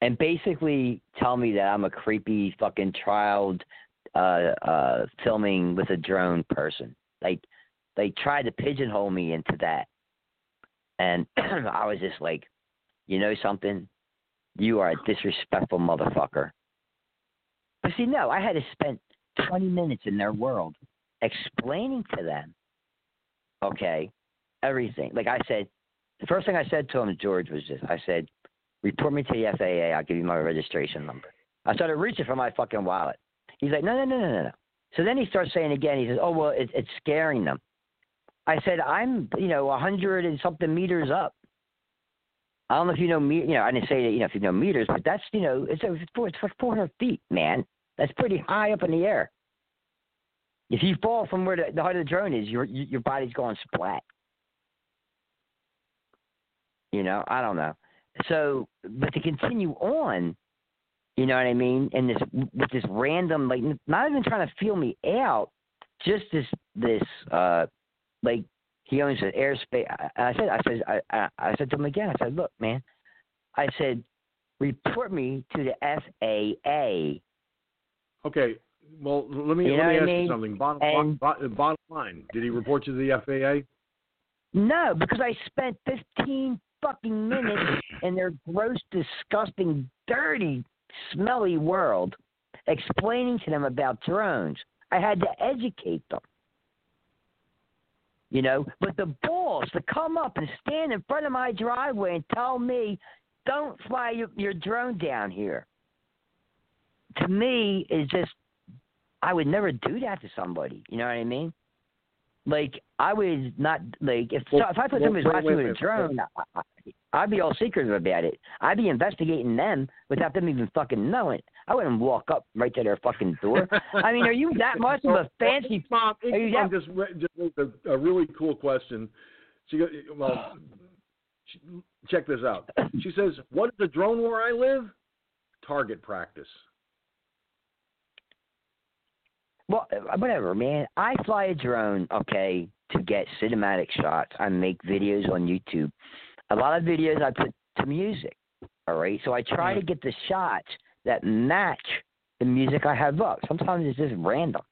and basically tell me that I'm a creepy fucking child uh, uh, filming with a drone person. Like they tried to pigeonhole me into that, and (clears throat) I was just like, you know something, you are a disrespectful motherfucker. But see, no, I had to spend 20 minutes in their world explaining to them, okay, everything. Like I said, the first thing I said to him, George, was this. I said, report me to the FAA. I'll give you my registration number. I started reaching for my fucking wallet. He's like, no, no, no, no, no, no. So then he starts saying again, he says, oh, well, it, it's scaring them. I said, I'm, you know, a hundred and something meters up. I don't know if you know me, you know, I didn't say that, you know, if you know meters, but that's, you know, it's, it's, like 400 feet, man. That's pretty high up in the air. If you fall from where the, the height of the drone is, your your body's going splat. You know, I don't know. So, but to continue on, you know what I mean, and this with this random, like, not even trying to feel me out, just this this uh, like he owns an airspace. I, I said, I said, I, I, I said to him again. I said, look, man, I said, report me to the FAA. Okay. Well, let me You let me what I ask mean? you something. Bottom, And- bottom, bottom line, did he report to the FAA? No, because I spent 15 fucking minutes in their gross, disgusting, dirty, smelly world explaining to them about drones. I had to educate them. You know, but the balls to come up and stand in front of my driveway and tell me, don't fly your, your drone down here. To me, is just, I would never do that to somebody. You know what I mean? Like I would not like if Well, so if I put well, somebody's watching wait, with a drone, I, I- I'd be all secretive about it. I'd be investigating them without them even fucking knowing. I wouldn't walk up right to their fucking door. I mean, are you that (laughs) much of a oh, fancy? Mom, Are you that- just just a, a really cool question. She go, well, she, check this out. She says, "What is the drone where I live? Target practice." Well, whatever, man. I fly a drone, okay, to get cinematic shots. I make videos on YouTube. A lot of videos I put to music. All right, so I try hmm. to get the shots that match the music I have up. Sometimes it's just random.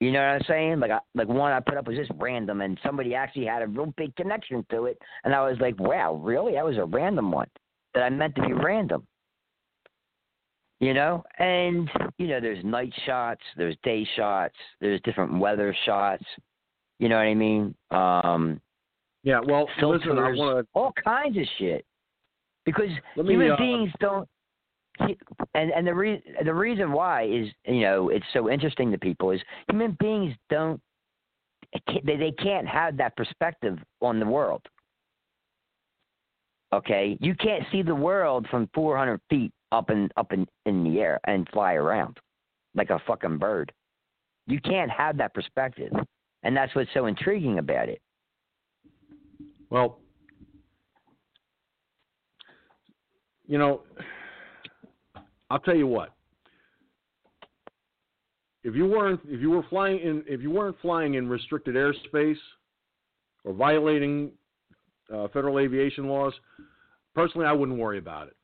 You know what I'm saying? Like, I, like one I put up was just random, and somebody actually had a real big connection to it, and I was like, "Wow, really? That was a random one that I meant to be random." You know, and you know, there's night shots, there's day shots, there's different weather shots. You know what I mean? Um, Yeah. Well, filters, listen, I want to all kinds of shit. because me, human uh, beings don't. And and the re- the reason why is you know it's so interesting to people is human beings don't they they can't have that perspective on the world. Okay, you can't see the world from 400 feet up and up in in the air and fly around like a fucking bird. You can't have that perspective, and that's what's so intriguing about it. Well, you know, I'll tell you what. If you weren't if you were flying in if you weren't flying in restricted airspace or violating uh, federal aviation laws, personally, I wouldn't worry about it.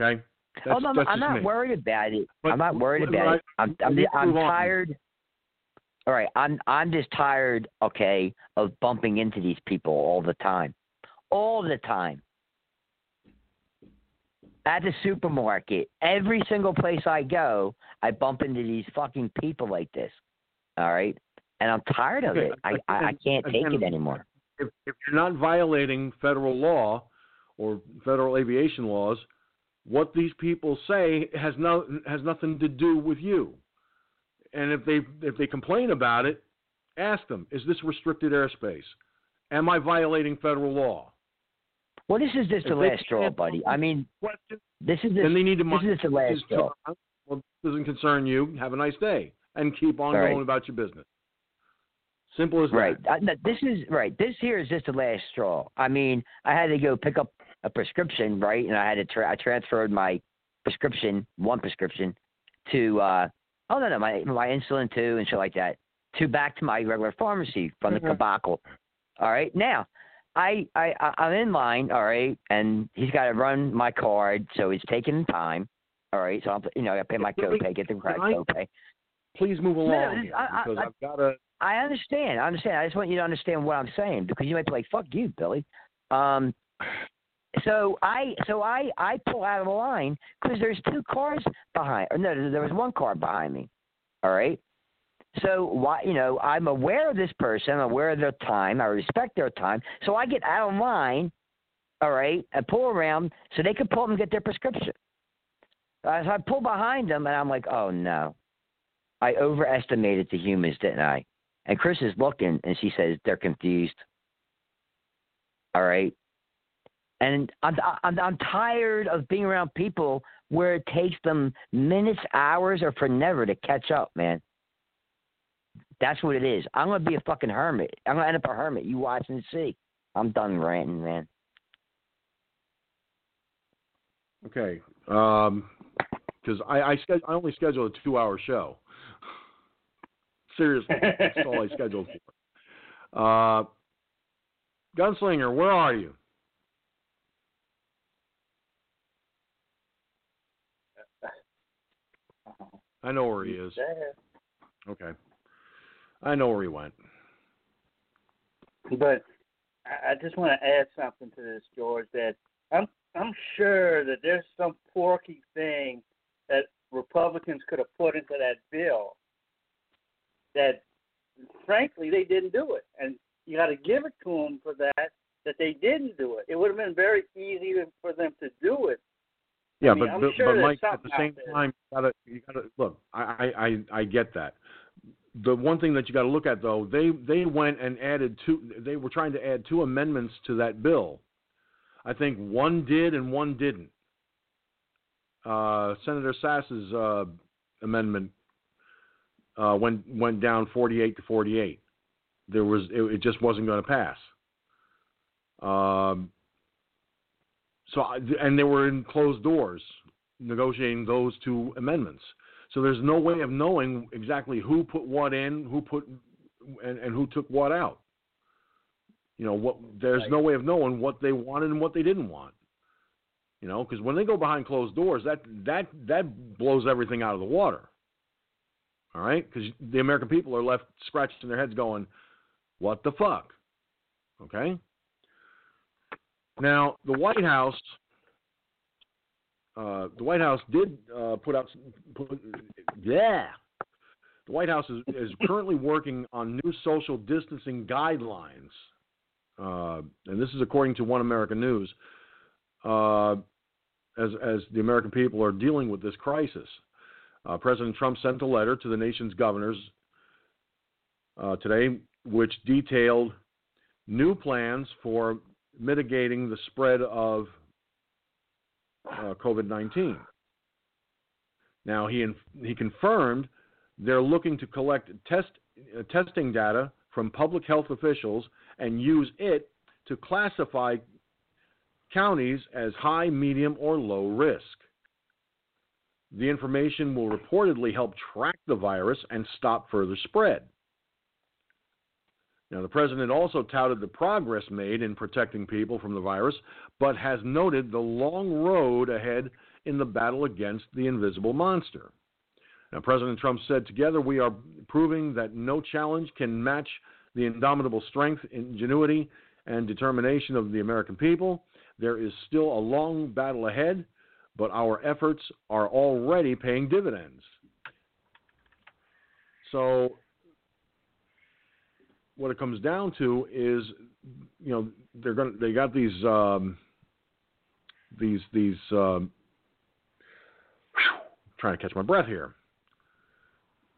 Okay. That's, oh, no, I'm not me. worried about it. But- I'm not worried about I- it. I'm I'm, I'm tired. All right, I'm I'm just tired, okay, of bumping into these people all the time, all the time. At the supermarket, every single place I go, I bump into these fucking people like this. All right, and I'm tired of Okay, it. I I, I can't take again, it anymore. if, if you're not violating federal law or federal aviation laws, what these people say has no has nothing to do with you. And if they if they complain about it, ask them: Is this restricted airspace? Am I violating federal law? Well, this is just the If they last straw, buddy. I mean, this is Then they need to this is the last straw. Well, doesn't concern you. Have a nice day and keep on Right. going about your business. Simple as that. Right. No, this is right. This here is just the last straw. I mean, I had to go pick up a prescription, right? And I had to tra- I transferred my prescription, one prescription, to uh oh no no my my insulin too and shit like that, to back to my regular pharmacy from the Mhm. Cabacle. All right. Now, I I I'm in line. All right, and he's got to run my card, so he's taking time. All right, so I'm you know I pay my copay, get the correct copay. Please move no, along here I- because I- I've got to. I understand. I understand. I just want you to understand what I'm saying because you might be like, "Fuck you, Billy." Um, so I so I I pull out of the line because there's two cars behind. Or no, there was one car behind me. All right. So why you know I'm aware of this person. I'm aware of their time. I respect their time. So I get out of line. All right, and pull around so they can pull up and get their prescription. So I pull behind them and I'm like, oh no, I overestimated the humans, didn't I? And Chris is looking, and she says they're confused. All right, and I'm I'm I'm tired of being around people where it takes them minutes, hours, or for never to catch up, man. That's what it is. I'm gonna be a fucking hermit. I'm gonna end up a hermit. You watch and see. I'm done ranting, man. Okay. Um 'cause I I, sched- I only scheduled a two hour show. Seriously, that's all I scheduled for. (laughs) Uh, Gunslinger, where are you? I know where he is. Okay. I know where he went. But I just want to add something to this, George. That I'm I'm sure that there's some porky thing that Republicans could have put into that bill that, frankly, they didn't do it, and you got to give it to them for that. That they didn't do it. It would have been very easy to- for them to do it. Yeah, I mean, but but, sure but Mike, at the same time, you gotta you gotta look. I I, I get that. The one thing that you got to look at though, they they went and added two. They were trying to add two amendments to that bill. I think one did and one didn't. Uh, Senator Sasse's uh, amendment uh, went went down 48 to 48. There was it, it just wasn't going to pass. Um, so I- and they were in closed doors negotiating those two amendments. So there's no way of knowing exactly who put what in, who put and, and who took what out. You know what? There's no way of knowing what they wanted and what they didn't want. You know, because when they go behind closed doors, that that that blows everything out of the water. All right, because the American people are left scratching their heads, going, "What the fuck?" Okay. Now, the White House, uh, the White House did uh, put out, put, yeah, the White House is, is currently working on new social distancing guidelines, uh, and this is according to One American News. uh, as as the American people are dealing with this crisis. Uh, President Trump sent a letter to the nation's governors today, which detailed new plans for mitigating the spread of uh, COVID 19. Now, he, inf- he confirmed they're looking to collect test, uh, testing data from public health officials and use it to classify counties as high, medium, or low risk. The information will reportedly help track the virus and stop further spread. Now, the president also touted the progress made in protecting people from the virus, but has noted the long road ahead in the battle against the invisible monster. Now, President Trump said, Together we are proving that no challenge can match the indomitable strength, ingenuity, and determination of the American people. There is still a long battle ahead, but our efforts are already paying dividends. So, what it comes down to is, you know, they're going they got these um, these these um, trying to catch my breath here.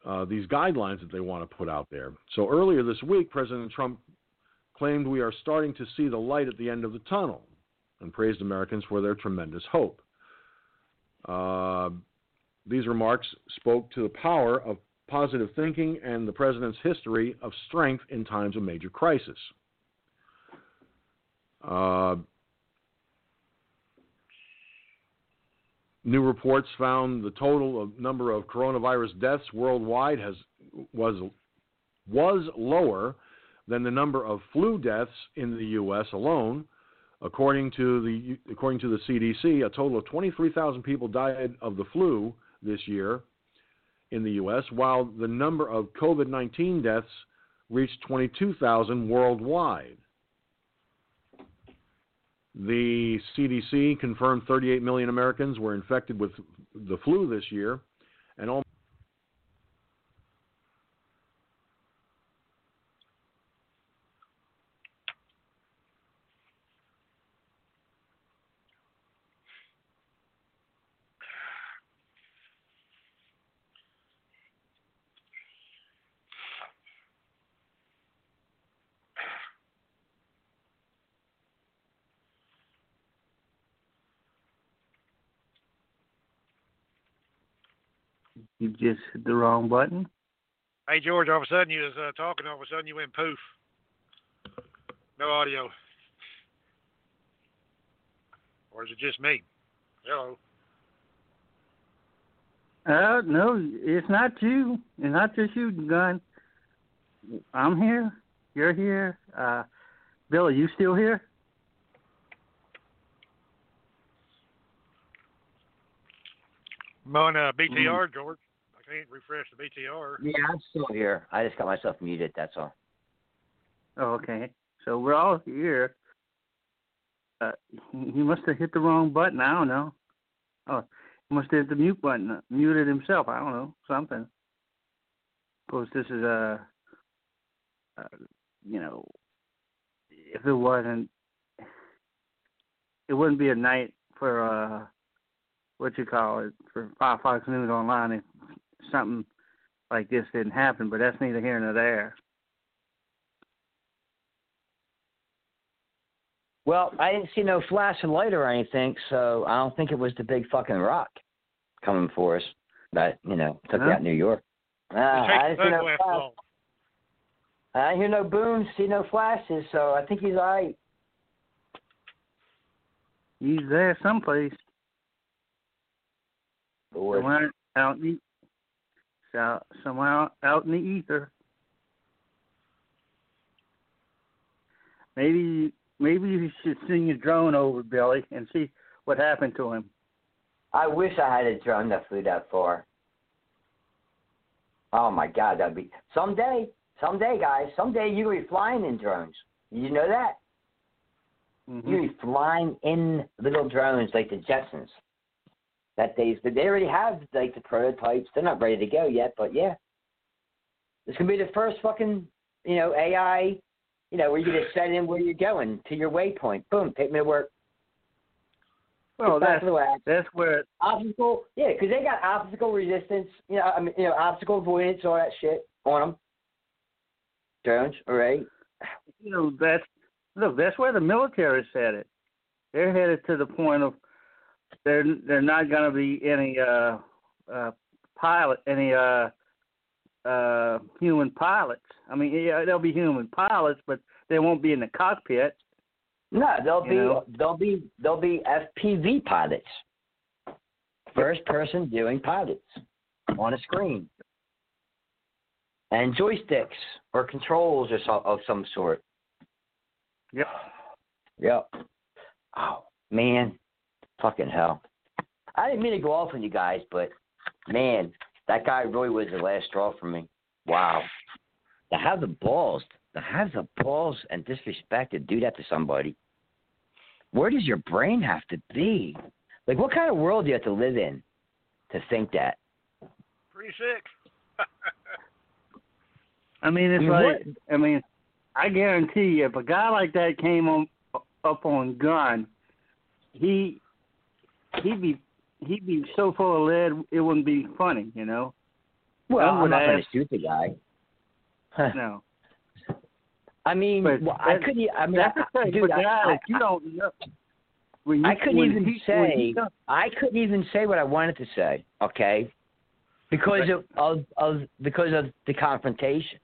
Uh, these guidelines that they want to put out there. So earlier this week, President Trump claimed we are starting to see the light at the end of the tunnel and praised Americans for their tremendous hope. Uh, these remarks spoke to the power of positive thinking and the president's history of strength in times of major crisis. Uh, new reports found the total of number of coronavirus deaths worldwide has was was lower than the number of flu deaths in the U.S. alone. According to the according to the CDC, a total of 23,000 people died of the flu this year in the U.S., while the number of COVID 19 deaths reached 22,000 worldwide. The CDC confirmed 38 million Americans were infected with the flu this year, and almost You just hit the wrong button. Hey George, all of a sudden you was uh, talking, all of a sudden you went poof. No audio. Or is it just me? Hello. Uh, no, it's not you. It's not just you, gun. I'm here. You're here. Uh, are you still here? I'm on uh, BTR, George. I can't refresh the BTR. Yeah, I'm still here. I just got myself muted. That's all. Oh, okay. So we're all here. Uh, he must have hit the wrong button. I don't know. Oh, he must have hit the mute button. uh, Muted himself. I don't know. Something. Of course, this is a. Uh, you know, if it wasn't, it wouldn't be a night for uh, what you call it for Fire Fox News Online if something like this didn't happen. But that's neither here nor there. Well, I didn't see no flash of light or anything, so I don't think it was the big fucking rock coming for us that you know took Huh? out New York. Uh, I didn't see no flash. off. I hear no booms, see no flashes, so I think he's all right. He's there someplace. Lord. Somewhere out in the, out, somewhere out in the ether. Maybe maybe you should send your drone over, Billy, and see what happened to him. I wish I had a drone that flew that far. Oh my God, that'd be someday. Someday, guys. Someday you're gonna be flying in drones. You know that? Mhm. You're gonna be flying in little drones like the Jetsons. That days, but they already have like the prototypes. They're not ready to go yet, but yeah, this could be the first fucking you know AI. You know where you just set in where you're going to your waypoint. Boom, take me to work. Well, that's that's where Obstacle, yeah, because they got obstacle resistance, you know, I mean, you know, obstacle avoidance, all that shit on them. Drones, all right. you know that's look that's where the military military's headed. They're headed to the point of they're they're not going to be any uh uh pilot any uh uh human pilots. I mean, yeah, there'll be human pilots, but they won't be in the cockpit. No, they'll be know? they'll be they'll be FPV pilots. First person viewing pilots on a screen. And joysticks or controls or so, of some sort. Yep. Yep. Oh man, fucking hell! I didn't mean to go off on you guys, but man, that guy really was the last straw for me. Wow. To have the balls, to have the balls and disrespect to do that to somebody. Where does your brain have to be? Like, what kind of world do you have to live in to think that? Pretty sick. (laughs) I mean, it's I mean, like I mean, I guarantee you, if a guy like that came on up on gun, he he'd be he'd be so full of lead it wouldn't be funny, you know. Well, I'm not going to shoot the guy. (laughs) No, I mean, But well, I couldn't. I mean, that's the I, thing. dude, I, I, you don't know. You, I couldn't even he, say. I couldn't even say what I wanted to say. Okay, because of, of of because of the confrontation.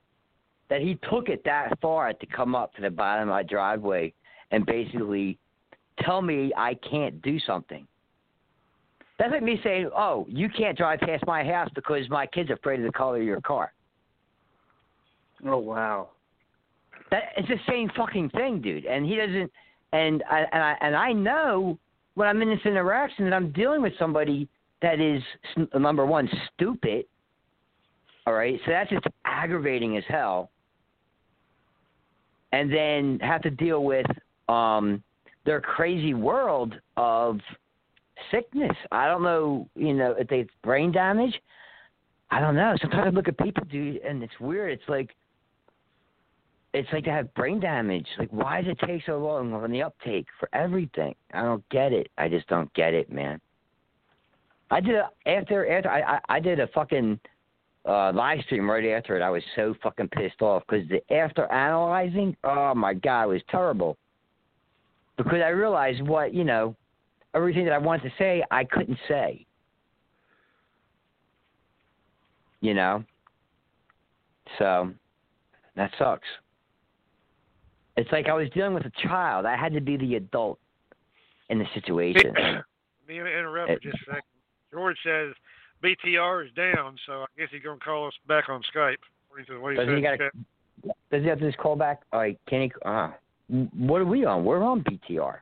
That he took it that far to come up to the bottom of my driveway and basically tell me I can't do something. That's like me saying, "Oh, you can't drive past my house because my kid's are afraid of the color of your car." oh wow. That it's the same fucking thing, dude. And he doesn't. And I and I and I know when I'm in this interaction that I'm dealing with somebody that is number one stupid. All right, so that's just aggravating as hell. And then have to deal with um their crazy world of sickness. I don't know, you know, if they brain damage. I don't know. Sometimes I look at people, dude, and it's weird. It's like it's like they have brain damage. Like, why does it take so long on the uptake for everything? I don't get it. I just don't get it, man. I did a, after after I, I I did a fucking uh live stream right after it. I was so fucking pissed off because the after analyzing, oh my god, it was terrible. Because I realized what you know, everything that I wanted to say, I couldn't say. You know. So, that sucks. It's like I was dealing with a child. I had to be the adult in the situation. (coughs) Let me interrupt for just a second. George says BTR is down, so I guess he's going to call us back on Skype. He Does he got the a, chat. does he have to just call back? All right, can he? Uh, what are we on? We're on BTR.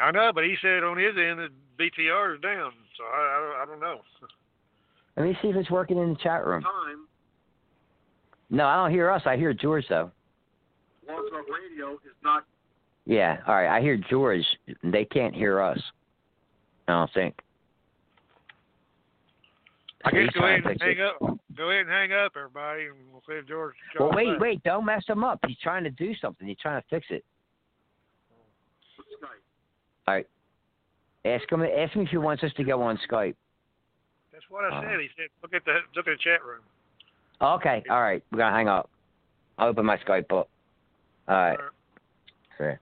I know, but he said on his end that BTR is down, so I, I, don't- I don't know. (laughs) Let me see if it's working in the chat room. Time, No, I don't hear us. I hear George though. Blog Talk Radio is not Yeah. All right. I hear George. They can't hear us. I don't think. I guess go ahead and hang it. up. Go ahead and hang up, everybody, and we'll see if George. Well, wait, back. wait. Don't mess him up. He's trying to do something. He's trying to fix it. All right. Ask him. Ask him if he wants us to go on Skype. That's what I Uh, said. He said, look at the look at the chat room. Okay. All right. We're gonna hang up. I'll open my Skype up. All right. All right. Fair.